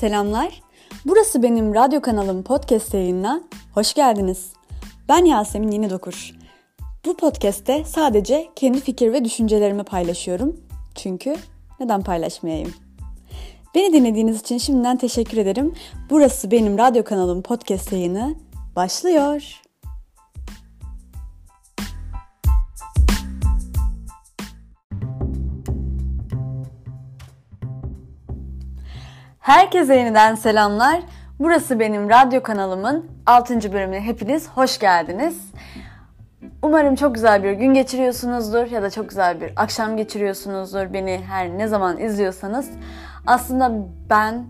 Selamlar. Burası benim radyo kanalım podcast yayınına. Hoş geldiniz. Ben Yasemin Yeni Dokur. Bu podcast'te sadece kendi fikir ve düşüncelerimi paylaşıyorum. Çünkü neden paylaşmayayım? Beni dinlediğiniz için şimdiden teşekkür ederim. Burası benim radyo kanalım podcast yayını başlıyor. Herkese yeniden selamlar. Burası benim radyo kanalımın 6. bölümüne hepiniz hoş geldiniz. Umarım çok güzel bir gün geçiriyorsunuzdur ya da çok güzel bir akşam geçiriyorsunuzdur. Beni her ne zaman izliyorsanız. Aslında ben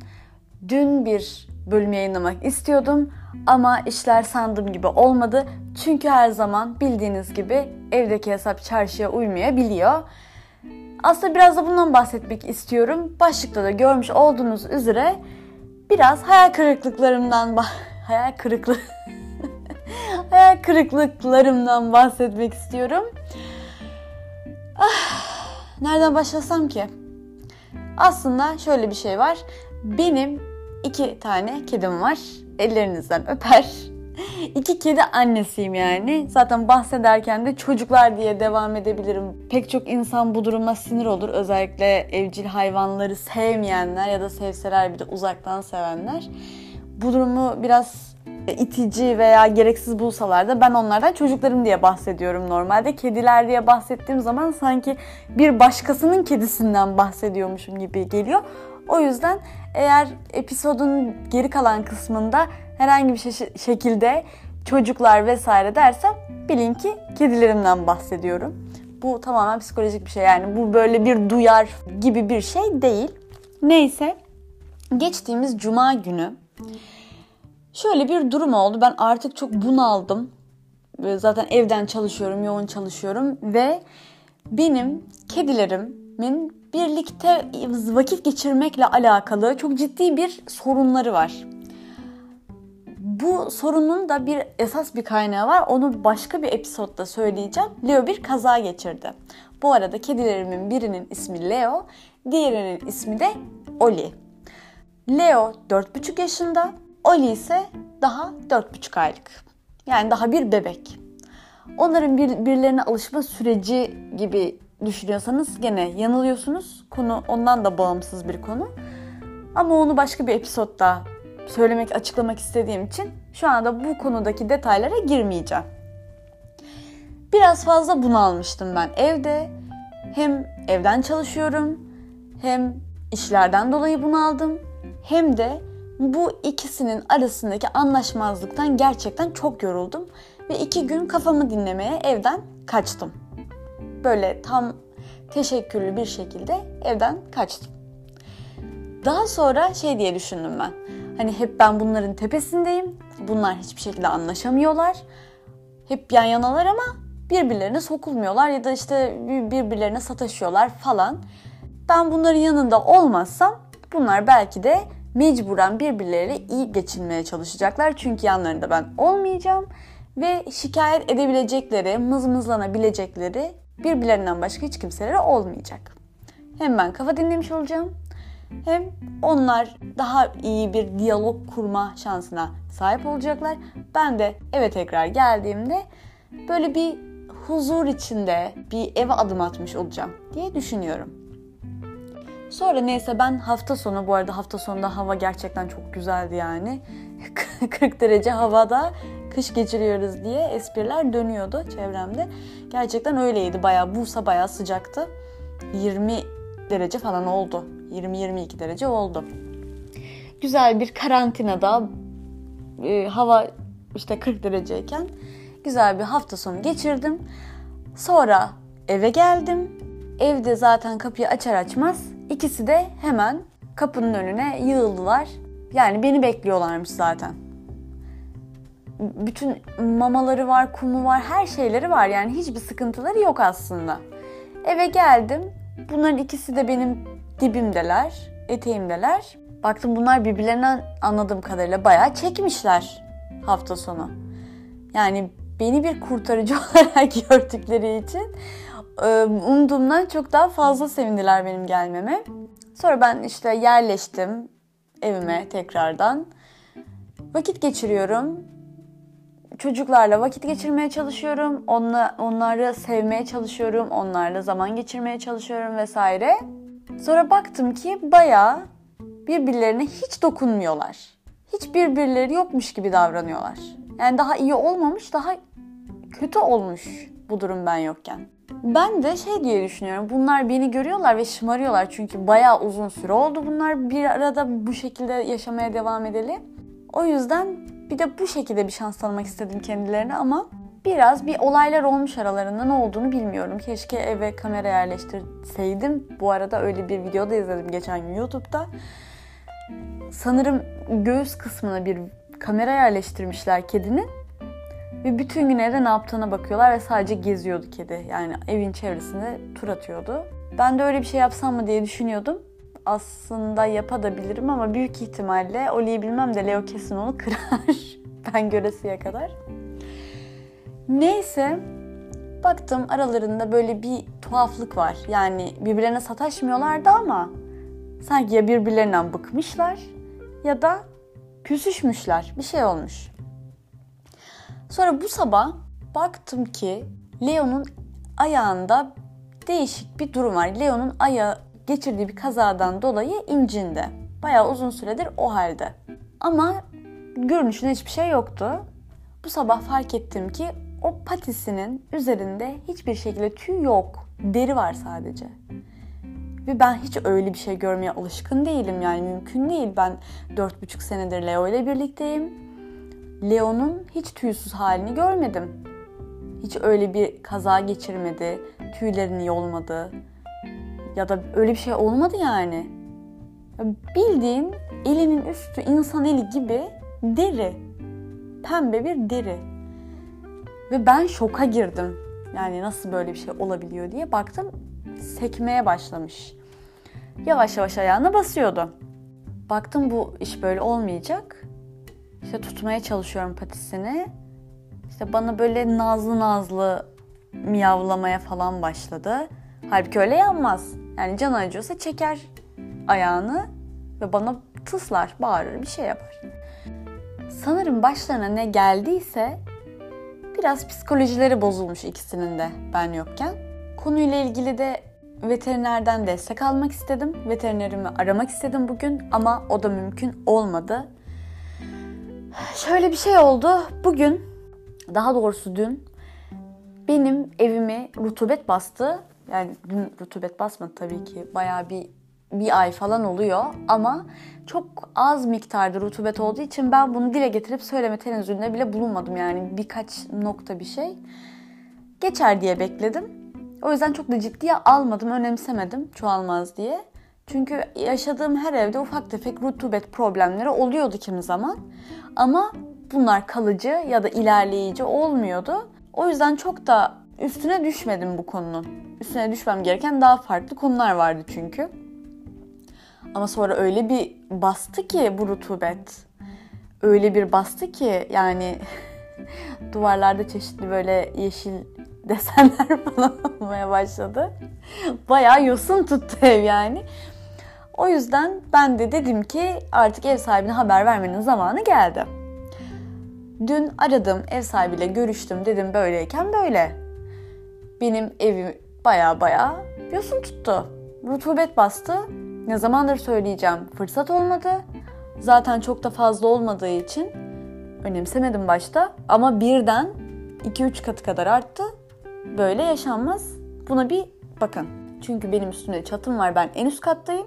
dün bir bölüm yayınlamak istiyordum ama işler sandığım gibi olmadı. Çünkü her zaman bildiğiniz gibi evdeki hesap çarşıya uymayabiliyor. Aslında biraz da bundan bahsetmek istiyorum. Başlıkta da görmüş olduğunuz üzere biraz hayal kırıklıklarımdan hayal kırıklığı hayal kırıklıklarımdan bahsetmek istiyorum. Ah, nereden başlasam ki? Aslında şöyle bir şey var. Benim iki tane kedim var. Ellerinizden öper. İki kedi annesiyim yani. Zaten bahsederken de çocuklar diye devam edebilirim. Pek çok insan bu duruma sinir olur. Özellikle evcil hayvanları sevmeyenler ya da sevseler bir de uzaktan sevenler. Bu durumu biraz itici veya gereksiz bulsalar da ben onlardan çocuklarım diye bahsediyorum normalde. Kediler diye bahsettiğim zaman sanki bir başkasının kedisinden bahsediyormuşum gibi geliyor. O yüzden eğer episodun geri kalan kısmında herhangi bir şekilde çocuklar vesaire dersem bilin ki kedilerimden bahsediyorum. Bu tamamen psikolojik bir şey yani bu böyle bir duyar gibi bir şey değil. Neyse geçtiğimiz cuma günü şöyle bir durum oldu. Ben artık çok bunaldım. Zaten evden çalışıyorum, yoğun çalışıyorum ve benim kedilerimin birlikte vakit geçirmekle alakalı çok ciddi bir sorunları var. Bu sorunun da bir esas bir kaynağı var. Onu başka bir episodda söyleyeceğim. Leo bir kaza geçirdi. Bu arada kedilerimin birinin ismi Leo, diğerinin ismi de Oli. Leo 4,5 yaşında, Oli ise daha 4,5 aylık. Yani daha bir bebek. Onların bir, birilerine alışma süreci gibi düşünüyorsanız gene yanılıyorsunuz. Konu ondan da bağımsız bir konu. Ama onu başka bir episodda söylemek, açıklamak istediğim için şu anda bu konudaki detaylara girmeyeceğim. Biraz fazla bunalmıştım ben evde. Hem evden çalışıyorum, hem işlerden dolayı bunaldım, hem de bu ikisinin arasındaki anlaşmazlıktan gerçekten çok yoruldum ve iki gün kafamı dinlemeye evden kaçtım. Böyle tam teşekkürlü bir şekilde evden kaçtım. Daha sonra şey diye düşündüm ben. Hani hep ben bunların tepesindeyim. Bunlar hiçbir şekilde anlaşamıyorlar. Hep yan yanalar ama birbirlerine sokulmuyorlar ya da işte birbirlerine sataşıyorlar falan. Ben bunların yanında olmazsam bunlar belki de mecburen birbirleriyle iyi geçinmeye çalışacaklar. Çünkü yanlarında ben olmayacağım ve şikayet edebilecekleri, mızmızlanabilecekleri birbirlerinden başka hiç kimseleri olmayacak. Hem ben kafa dinlemiş olacağım hem onlar daha iyi bir diyalog kurma şansına sahip olacaklar. Ben de eve tekrar geldiğimde böyle bir huzur içinde bir eve adım atmış olacağım diye düşünüyorum. Sonra neyse ben hafta sonu bu arada hafta sonunda hava gerçekten çok güzeldi yani. 40 derece havada kış geçiriyoruz diye espriler dönüyordu çevremde. Gerçekten öyleydi. Bayağı Bursa bayağı sıcaktı. 20 derece falan oldu. 20-22 derece oldu. Güzel bir karantinada e, hava işte 40 dereceyken güzel bir hafta sonu geçirdim. Sonra eve geldim. Evde zaten kapıyı açar açmaz ikisi de hemen kapının önüne yığıldılar. Yani beni bekliyorlarmış zaten. Bütün mamaları var, kumu var, her şeyleri var. Yani hiçbir sıkıntıları yok aslında. Eve geldim. Bunların ikisi de benim dibimdeler, eteğimdeler. Baktım bunlar birbirlerinden anladığım kadarıyla bayağı çekmişler hafta sonu. Yani beni bir kurtarıcı olarak gördükleri için umduğumdan çok daha fazla sevindiler benim gelmeme. Sonra ben işte yerleştim. evime tekrardan. Vakit geçiriyorum. Çocuklarla vakit geçirmeye çalışıyorum. Onla, onları sevmeye çalışıyorum. Onlarla zaman geçirmeye çalışıyorum vesaire. Sonra baktım ki bayağı birbirlerine hiç dokunmuyorlar. Hiç birbirleri yokmuş gibi davranıyorlar. Yani daha iyi olmamış, daha kötü olmuş bu durum ben yokken. Ben de şey diye düşünüyorum. Bunlar beni görüyorlar ve şımarıyorlar. Çünkü bayağı uzun süre oldu bunlar bir arada bu şekilde yaşamaya devam edeli. O yüzden bir de bu şekilde bir şans tanımak istedim kendilerine ama biraz bir olaylar olmuş aralarında ne olduğunu bilmiyorum. Keşke eve kamera yerleştirseydim. Bu arada öyle bir video da izledim geçen gün YouTube'da. Sanırım göğüs kısmına bir kamera yerleştirmişler kedinin. Ve bütün gün evde ne yaptığına bakıyorlar ve sadece geziyordu kedi. Yani evin çevresinde tur atıyordu. Ben de öyle bir şey yapsam mı diye düşünüyordum. Aslında yapabilirim ama büyük ihtimalle Oli'yi bilmem de Leo kesin onu kırar. ben göresiye kadar. Neyse baktım aralarında böyle bir tuhaflık var. Yani birbirlerine sataşmıyorlardı ama sanki ya birbirlerinden bıkmışlar ya da küsüşmüşler. Bir şey olmuş. Sonra bu sabah baktım ki Leo'nun ayağında değişik bir durum var. Leo'nun ayağı geçirdiği bir kazadan dolayı incindi. Bayağı uzun süredir o halde. Ama görünüşünde hiçbir şey yoktu. Bu sabah fark ettim ki o patisinin üzerinde hiçbir şekilde tüy yok. Deri var sadece. Ve ben hiç öyle bir şey görmeye alışkın değilim yani mümkün değil. Ben 4,5 senedir Leo ile birlikteyim Leon'un hiç tüysüz halini görmedim. Hiç öyle bir kaza geçirmedi, tüylerini yolmadı ya da öyle bir şey olmadı yani. Bildiğin elinin üstü insan eli gibi deri. Pembe bir deri. Ve ben şoka girdim. Yani nasıl böyle bir şey olabiliyor diye baktım sekmeye başlamış. Yavaş yavaş ayağına basıyordu. Baktım bu iş böyle olmayacak. İşte tutmaya çalışıyorum patisini. İşte bana böyle nazlı nazlı miyavlamaya falan başladı. Halbuki öyle yapmaz. Yani can acıyorsa çeker ayağını ve bana tıslar, bağırır, bir şey yapar. Sanırım başlarına ne geldiyse biraz psikolojileri bozulmuş ikisinin de ben yokken. Konuyla ilgili de veterinerden destek almak istedim. Veterinerimi aramak istedim bugün ama o da mümkün olmadı. Şöyle bir şey oldu. Bugün, daha doğrusu dün benim evimi rutubet bastı. Yani dün rutubet basmadı tabii ki. Bayağı bir bir ay falan oluyor ama çok az miktarda rutubet olduğu için ben bunu dile getirip söyleme tenezzülünde bile bulunmadım yani birkaç nokta bir şey. Geçer diye bekledim. O yüzden çok da ciddiye almadım, önemsemedim çoğalmaz diye. Çünkü yaşadığım her evde ufak tefek rutubet problemleri oluyordu kimi zaman. Ama bunlar kalıcı ya da ilerleyici olmuyordu. O yüzden çok da üstüne düşmedim bu konunun. Üstüne düşmem gereken daha farklı konular vardı çünkü. Ama sonra öyle bir bastı ki bu rutubet. Öyle bir bastı ki yani duvarlarda çeşitli böyle yeşil desenler falan olmaya başladı. Bayağı yosun tuttu ev yani. O yüzden ben de dedim ki artık ev sahibine haber vermenin zamanı geldi. Dün aradım, ev sahibiyle görüştüm. Dedim böyleyken böyle. Benim evim baya baya yosun tuttu. Rutubet bastı. Ne zamandır söyleyeceğim fırsat olmadı. Zaten çok da fazla olmadığı için önemsemedim başta. Ama birden 2-3 katı kadar arttı. Böyle yaşanmaz. Buna bir bakın. Çünkü benim üstümde çatım var. Ben en üst kattayım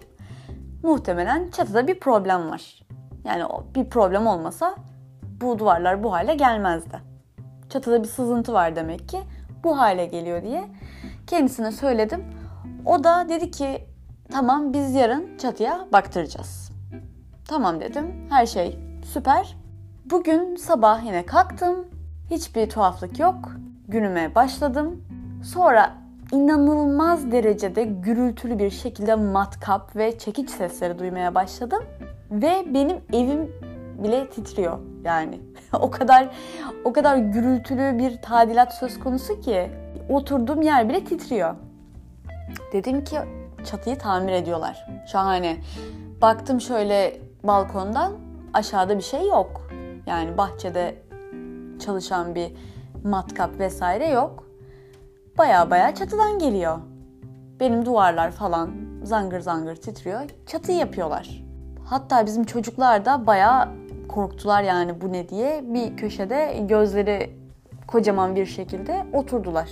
muhtemelen çatıda bir problem var. Yani bir problem olmasa bu duvarlar bu hale gelmezdi. Çatıda bir sızıntı var demek ki bu hale geliyor diye kendisine söyledim. O da dedi ki tamam biz yarın çatıya baktıracağız. Tamam dedim. Her şey süper. Bugün sabah yine kalktım. Hiçbir tuhaflık yok. Günüme başladım. Sonra inanılmaz derecede gürültülü bir şekilde matkap ve çekiç sesleri duymaya başladım. Ve benim evim bile titriyor yani. o kadar o kadar gürültülü bir tadilat söz konusu ki oturduğum yer bile titriyor. Dedim ki çatıyı tamir ediyorlar. Şahane. Baktım şöyle balkondan aşağıda bir şey yok. Yani bahçede çalışan bir matkap vesaire yok. Baya baya çatıdan geliyor. Benim duvarlar falan zangır zangır titriyor. Çatıyı yapıyorlar. Hatta bizim çocuklar da baya korktular yani bu ne diye. Bir köşede gözleri kocaman bir şekilde oturdular.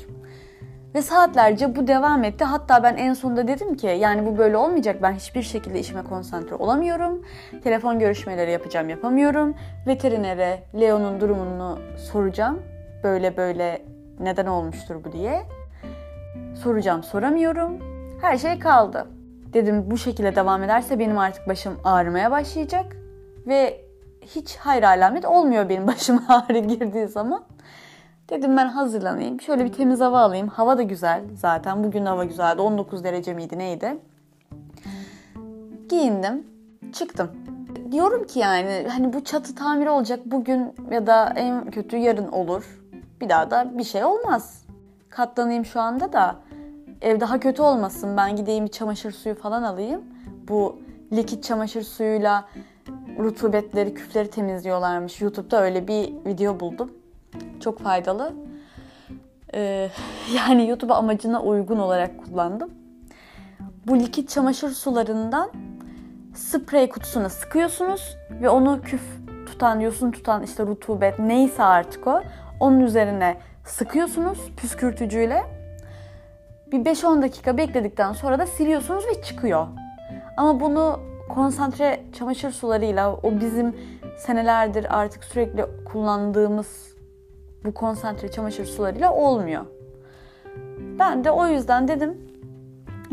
Ve saatlerce bu devam etti. Hatta ben en sonunda dedim ki yani bu böyle olmayacak. Ben hiçbir şekilde işime konsantre olamıyorum. Telefon görüşmeleri yapacağım yapamıyorum. Veterinere Leo'nun durumunu soracağım. Böyle böyle neden olmuştur bu diye. Soracağım soramıyorum. Her şey kaldı. Dedim bu şekilde devam ederse benim artık başım ağrımaya başlayacak. Ve hiç hayır alamet olmuyor benim başıma ağrı girdiği zaman. Dedim ben hazırlanayım. Şöyle bir temiz hava alayım. Hava da güzel zaten. Bugün hava güzeldi. 19 derece miydi neydi? Giyindim. Çıktım. Diyorum ki yani hani bu çatı tamiri olacak bugün ya da en kötü yarın olur. Bir daha da bir şey olmaz. Katlanayım şu anda da ev daha kötü olmasın. Ben gideyim bir çamaşır suyu falan alayım. Bu likit çamaşır suyuyla rutubetleri, küfleri temizliyorlarmış. YouTube'da öyle bir video buldum. Çok faydalı. Ee, yani YouTube amacına uygun olarak kullandım. Bu likit çamaşır sularından sprey kutusuna sıkıyorsunuz ve onu küf tutan, yosun tutan işte rutubet neyse artık o. Onun üzerine sıkıyorsunuz püskürtücüyle. Bir 5-10 dakika bekledikten sonra da siliyorsunuz ve çıkıyor. Ama bunu konsantre çamaşır sularıyla o bizim senelerdir artık sürekli kullandığımız bu konsantre çamaşır sularıyla olmuyor. Ben de o yüzden dedim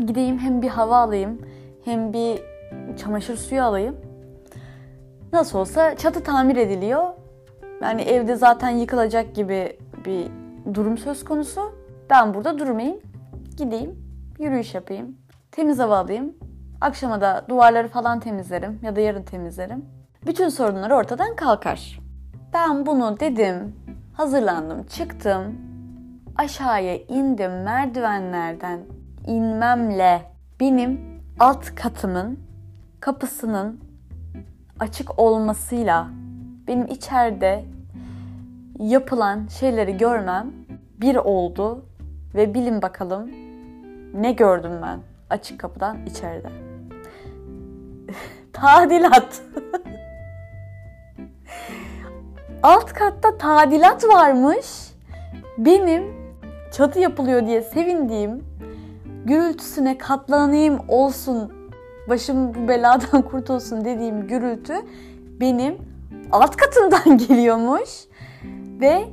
gideyim hem bir hava alayım hem bir çamaşır suyu alayım. Nasıl olsa çatı tamir ediliyor. Yani evde zaten yıkılacak gibi bir durum söz konusu. Ben burada durmayayım. Gideyim, yürüyüş yapayım, temiz hava alayım. Akşama da duvarları falan temizlerim ya da yarın temizlerim. Bütün sorunlar ortadan kalkar. Ben bunu dedim, hazırlandım, çıktım. Aşağıya indim merdivenlerden inmemle benim alt katımın kapısının açık olmasıyla benim içeride yapılan şeyleri görmem bir oldu ve bilin bakalım ne gördüm ben açık kapıdan içeride. Tadilat. Alt katta tadilat varmış. Benim çatı yapılıyor diye sevindiğim, gürültüsüne katlanayım olsun, başım bu beladan kurtulsun dediğim gürültü benim alt katımdan geliyormuş. Ve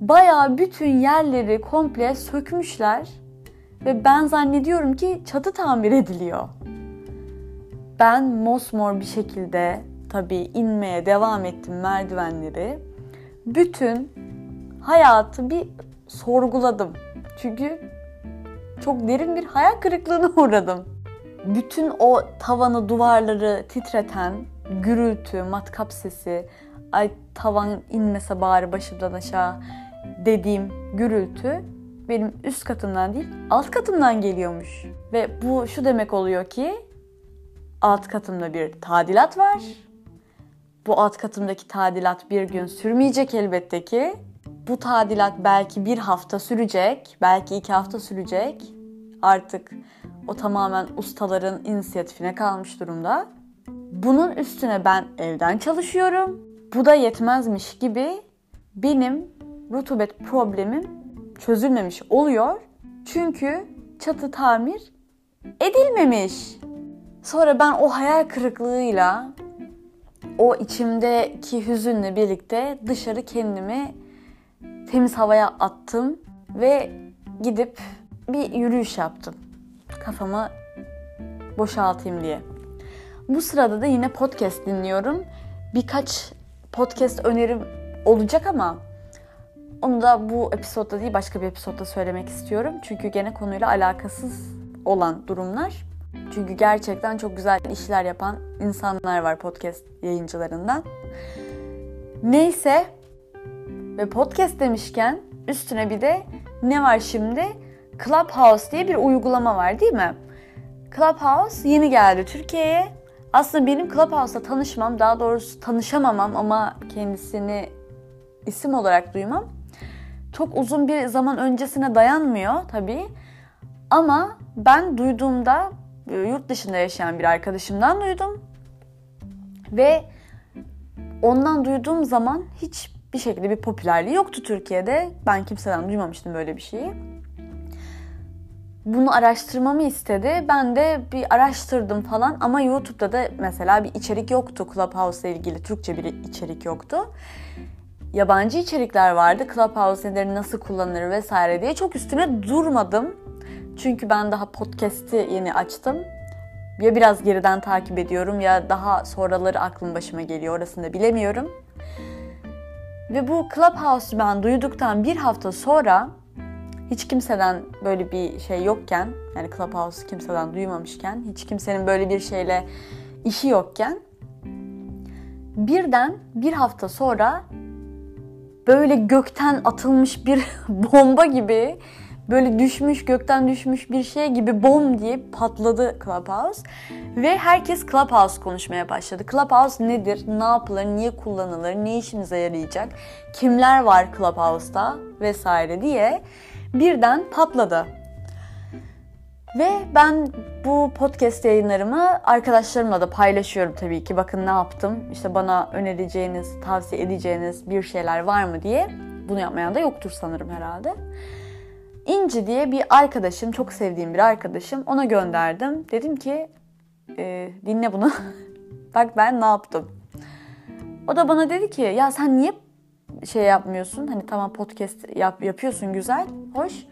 bayağı bütün yerleri komple sökmüşler. Ve ben zannediyorum ki çatı tamir ediliyor. Ben mosmor bir şekilde tabii inmeye devam ettim merdivenleri. Bütün hayatı bir sorguladım. Çünkü çok derin bir hayal kırıklığına uğradım. Bütün o tavanı, duvarları titreten gürültü, matkap sesi, ay tavan inmese bari başımdan aşağı dediğim gürültü benim üst katımdan değil alt katımdan geliyormuş. Ve bu şu demek oluyor ki alt katımda bir tadilat var. Bu alt katımdaki tadilat bir gün sürmeyecek elbette ki. Bu tadilat belki bir hafta sürecek, belki iki hafta sürecek. Artık o tamamen ustaların inisiyatifine kalmış durumda. Bunun üstüne ben evden çalışıyorum. Bu da yetmezmiş gibi benim rutubet problemim çözülmemiş oluyor. Çünkü çatı tamir edilmemiş. Sonra ben o hayal kırıklığıyla o içimdeki hüzünle birlikte dışarı kendimi temiz havaya attım ve gidip bir yürüyüş yaptım. Kafamı boşaltayım diye. Bu sırada da yine podcast dinliyorum. Birkaç podcast önerim olacak ama onu da bu episodda değil başka bir episodda söylemek istiyorum. Çünkü gene konuyla alakasız olan durumlar. Çünkü gerçekten çok güzel işler yapan insanlar var podcast yayıncılarından. Neyse ve podcast demişken üstüne bir de ne var şimdi? Clubhouse diye bir uygulama var değil mi? Clubhouse yeni geldi Türkiye'ye. Aslında benim Clubhouse'da tanışmam, daha doğrusu tanışamamam ama kendisini isim olarak duymam çok uzun bir zaman öncesine dayanmıyor tabii. Ama ben duyduğumda yurt dışında yaşayan bir arkadaşımdan duydum. Ve ondan duyduğum zaman hiç bir şekilde bir popülerliği yoktu Türkiye'de. Ben kimseden duymamıştım böyle bir şeyi. Bunu araştırmamı istedi. Ben de bir araştırdım falan ama YouTube'da da mesela bir içerik yoktu. Clubhouse ile ilgili Türkçe bir içerik yoktu. Yabancı içerikler vardı. Clubhouse nedir, nasıl kullanılır vesaire diye çok üstüne durmadım. Çünkü ben daha podcast'i yeni açtım. Ya biraz geriden takip ediyorum ya daha sonraları aklım başıma geliyor. Orasını da bilemiyorum. Ve bu Clubhouse'u ben duyduktan bir hafta sonra hiç kimseden böyle bir şey yokken yani Clubhouse kimseden duymamışken hiç kimsenin böyle bir şeyle işi yokken birden bir hafta sonra böyle gökten atılmış bir bomba gibi böyle düşmüş gökten düşmüş bir şey gibi bom diye patladı Clubhouse. Ve herkes Clubhouse konuşmaya başladı. Clubhouse nedir? Ne yapılır? Niye kullanılır? Ne işimize yarayacak? Kimler var Clubhouse'da? Vesaire diye birden patladı. Ve ben bu podcast yayınlarımı arkadaşlarımla da paylaşıyorum tabii ki. Bakın ne yaptım. İşte bana önereceğiniz, tavsiye edeceğiniz bir şeyler var mı diye. Bunu yapmayan da yoktur sanırım herhalde. İnci diye bir arkadaşım, çok sevdiğim bir arkadaşım. Ona gönderdim. Dedim ki e, dinle bunu. Bak ben ne yaptım. O da bana dedi ki ya sen niye şey yapmıyorsun? Hani tamam podcast yap, yapıyorsun güzel, hoş.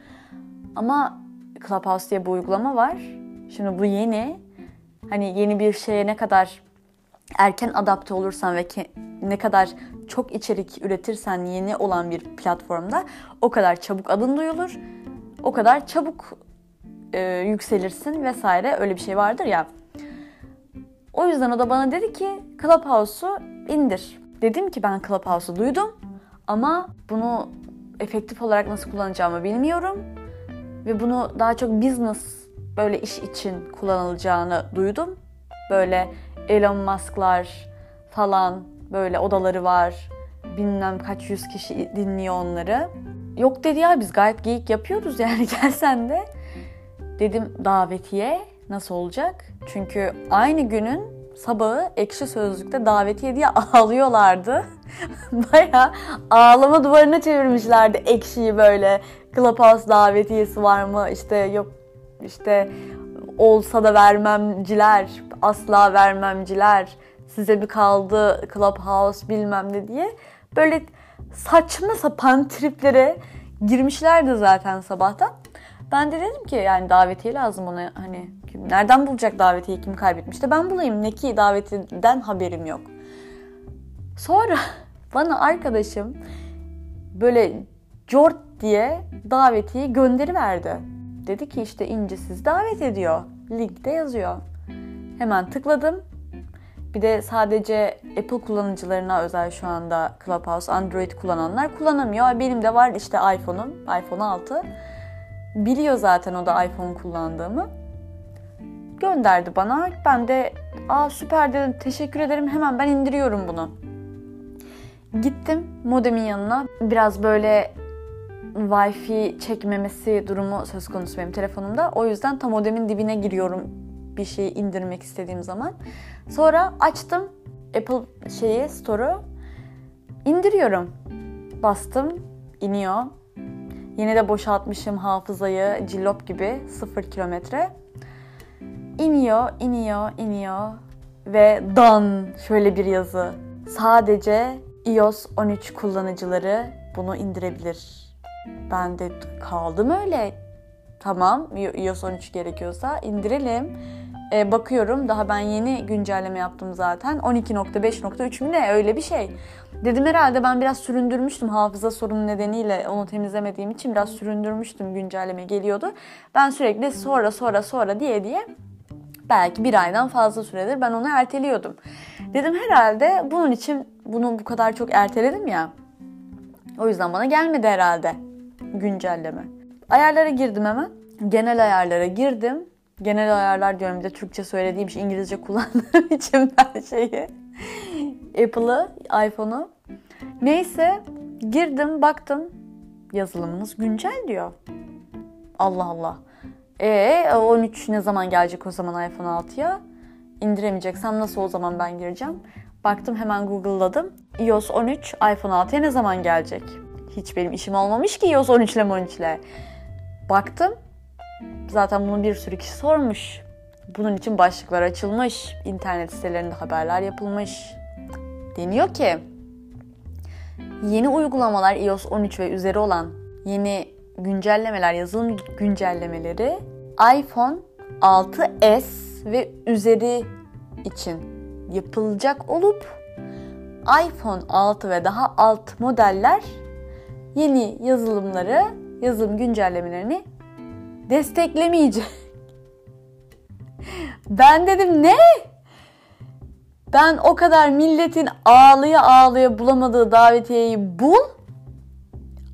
Ama Clubhouse diye bir uygulama var. Şimdi bu yeni. Hani yeni bir şeye ne kadar erken adapte olursan ve ne kadar çok içerik üretirsen yeni olan bir platformda o kadar çabuk adın duyulur. O kadar çabuk e, yükselirsin vesaire öyle bir şey vardır ya. O yüzden o da bana dedi ki Clubhouse'u indir. Dedim ki ben Clubhouse'u duydum ama bunu efektif olarak nasıl kullanacağımı bilmiyorum. Ve bunu daha çok business böyle iş için kullanılacağını duydum. Böyle Elon Musk'lar falan böyle odaları var. Bilmem kaç yüz kişi dinliyor onları. Yok dedi ya biz gayet geyik yapıyoruz yani gelsen de. Dedim davetiye nasıl olacak? Çünkü aynı günün sabahı ekşi sözlükte davetiye diye ağlıyorlardı. Baya ağlama duvarına çevirmişlerdi ekşiyi böyle. Clubhouse davetiyesi var mı? İşte yok işte olsa da vermemciler, asla vermemciler, size bir kaldı Clubhouse bilmem ne diye. Böyle saçma sapan triplere girmişlerdi zaten sabahtan. Ben de dedim ki yani davetiye lazım ona hani kim, nereden bulacak davetiye kim kaybetmişti ben bulayım ne ki davetiden haberim yok. Sonra bana arkadaşım böyle Jort diye davetiye gönderi verdi. Dedi ki işte İnci siz davet ediyor. Linkte yazıyor. Hemen tıkladım. Bir de sadece Apple kullanıcılarına özel şu anda Clubhouse, Android kullananlar kullanamıyor. Benim de var işte iPhone'um, iPhone 6. Biliyor zaten o da iPhone kullandığımı. Gönderdi bana. Ben de aa süper dedim teşekkür ederim hemen ben indiriyorum bunu. Gittim modemin yanına. Biraz böyle Wi-Fi çekmemesi durumu söz konusu benim telefonumda. O yüzden tam modemin dibine giriyorum bir şeyi indirmek istediğim zaman. Sonra açtım Apple şeyi, store'u. indiriyorum. Bastım, iniyor. Yine de boşaltmışım hafızayı cillop gibi 0 kilometre. İniyor, iniyor, iniyor ve dan şöyle bir yazı. Sadece iOS 13 kullanıcıları bunu indirebilir. Ben de kaldım öyle. Tamam iOS 13 gerekiyorsa indirelim. Ee, bakıyorum daha ben yeni güncelleme yaptım zaten. 12.5.3 mü ne öyle bir şey. Dedim herhalde ben biraz süründürmüştüm hafıza sorunu nedeniyle onu temizlemediğim için biraz süründürmüştüm güncelleme geliyordu. Ben sürekli sonra sonra sonra diye diye belki bir aydan fazla süredir ben onu erteliyordum. Dedim herhalde bunun için bunu bu kadar çok erteledim ya. O yüzden bana gelmedi herhalde güncelleme. Ayarlara girdim hemen. Genel ayarlara girdim. Genel ayarlar diyorum bir de Türkçe söylediğim için İngilizce kullandığım için ben şeyi. Apple'ı, iPhone'u. Neyse girdim baktım yazılımınız güncel diyor. Allah Allah. E 13 ne zaman gelecek o zaman iPhone 6'ya? İndiremeyeceksem nasıl o zaman ben gireceğim? Baktım hemen Google'ladım. iOS 13 iPhone 6'ya ne zaman gelecek? Hiç benim işim olmamış ki iOS 13 ile 13 ile. Baktım. Zaten bunu bir sürü kişi sormuş. Bunun için başlıklar açılmış. internet sitelerinde haberler yapılmış. Deniyor ki yeni uygulamalar iOS 13 ve üzeri olan yeni güncellemeler, yazılım güncellemeleri iPhone 6s ve üzeri için yapılacak olup iPhone 6 ve daha alt modeller yeni yazılımları, yazılım güncellemelerini desteklemeyecek. Ben dedim ne? Ben o kadar milletin ağlıya ağlıya bulamadığı davetiyeyi bul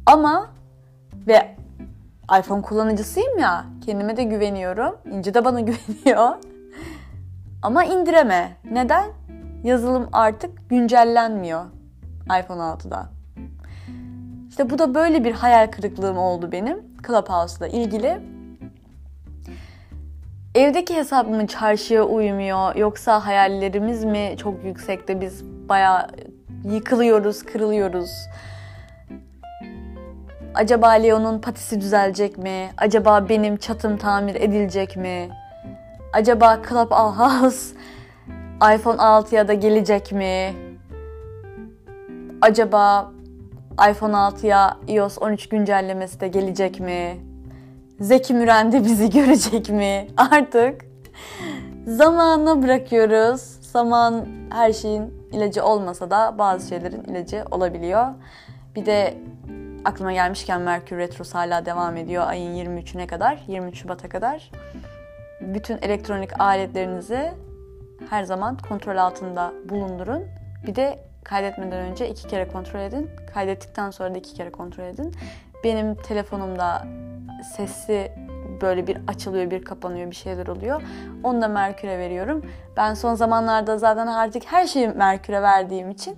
ama ve iPhone kullanıcısıyım ya kendime de güveniyorum. İnci de bana güveniyor. Ama indireme. Neden? Yazılım artık güncellenmiyor iPhone 6'da. İşte bu da böyle bir hayal kırıklığım oldu benim Clubhouse'la ilgili. Evdeki hesabımın çarşıya uymuyor yoksa hayallerimiz mi çok yüksekte biz baya yıkılıyoruz, kırılıyoruz. Acaba Leo'nun patisi düzelecek mi? Acaba benim çatım tamir edilecek mi? Acaba Clubhouse iPhone 6'ya da gelecek mi? Acaba iPhone 6'ya iOS 13 güncellemesi de gelecek mi? Zeki Müren de bizi görecek mi? Artık zamana bırakıyoruz. Zaman her şeyin ilacı olmasa da bazı şeylerin ilacı olabiliyor. Bir de aklıma gelmişken Merkür Retrosu hala devam ediyor ayın 23'üne kadar, 23 Şubat'a kadar. Bütün elektronik aletlerinizi her zaman kontrol altında bulundurun. Bir de kaydetmeden önce iki kere kontrol edin. Kaydettikten sonra da iki kere kontrol edin. Benim telefonumda sesi böyle bir açılıyor, bir kapanıyor, bir şeyler oluyor. Onu da Merkür'e veriyorum. Ben son zamanlarda zaten artık her şeyi Merkür'e verdiğim için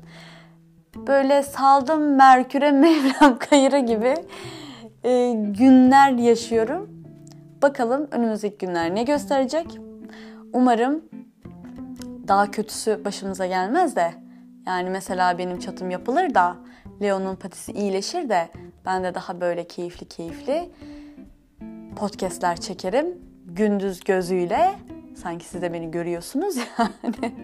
böyle saldım Merkür'e Mevlam kayırı gibi e, günler yaşıyorum. Bakalım önümüzdeki günler ne gösterecek? Umarım daha kötüsü başımıza gelmez de yani mesela benim çatım yapılır da Leo'nun patisi iyileşir de ben de daha böyle keyifli keyifli podcastler çekerim. Gündüz gözüyle. Sanki siz de beni görüyorsunuz yani.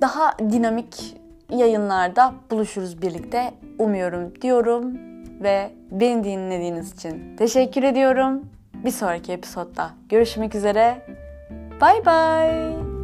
daha dinamik yayınlarda buluşuruz birlikte. Umuyorum diyorum ve beni dinlediğiniz için teşekkür ediyorum. Bir sonraki episodda görüşmek üzere. Bye bye.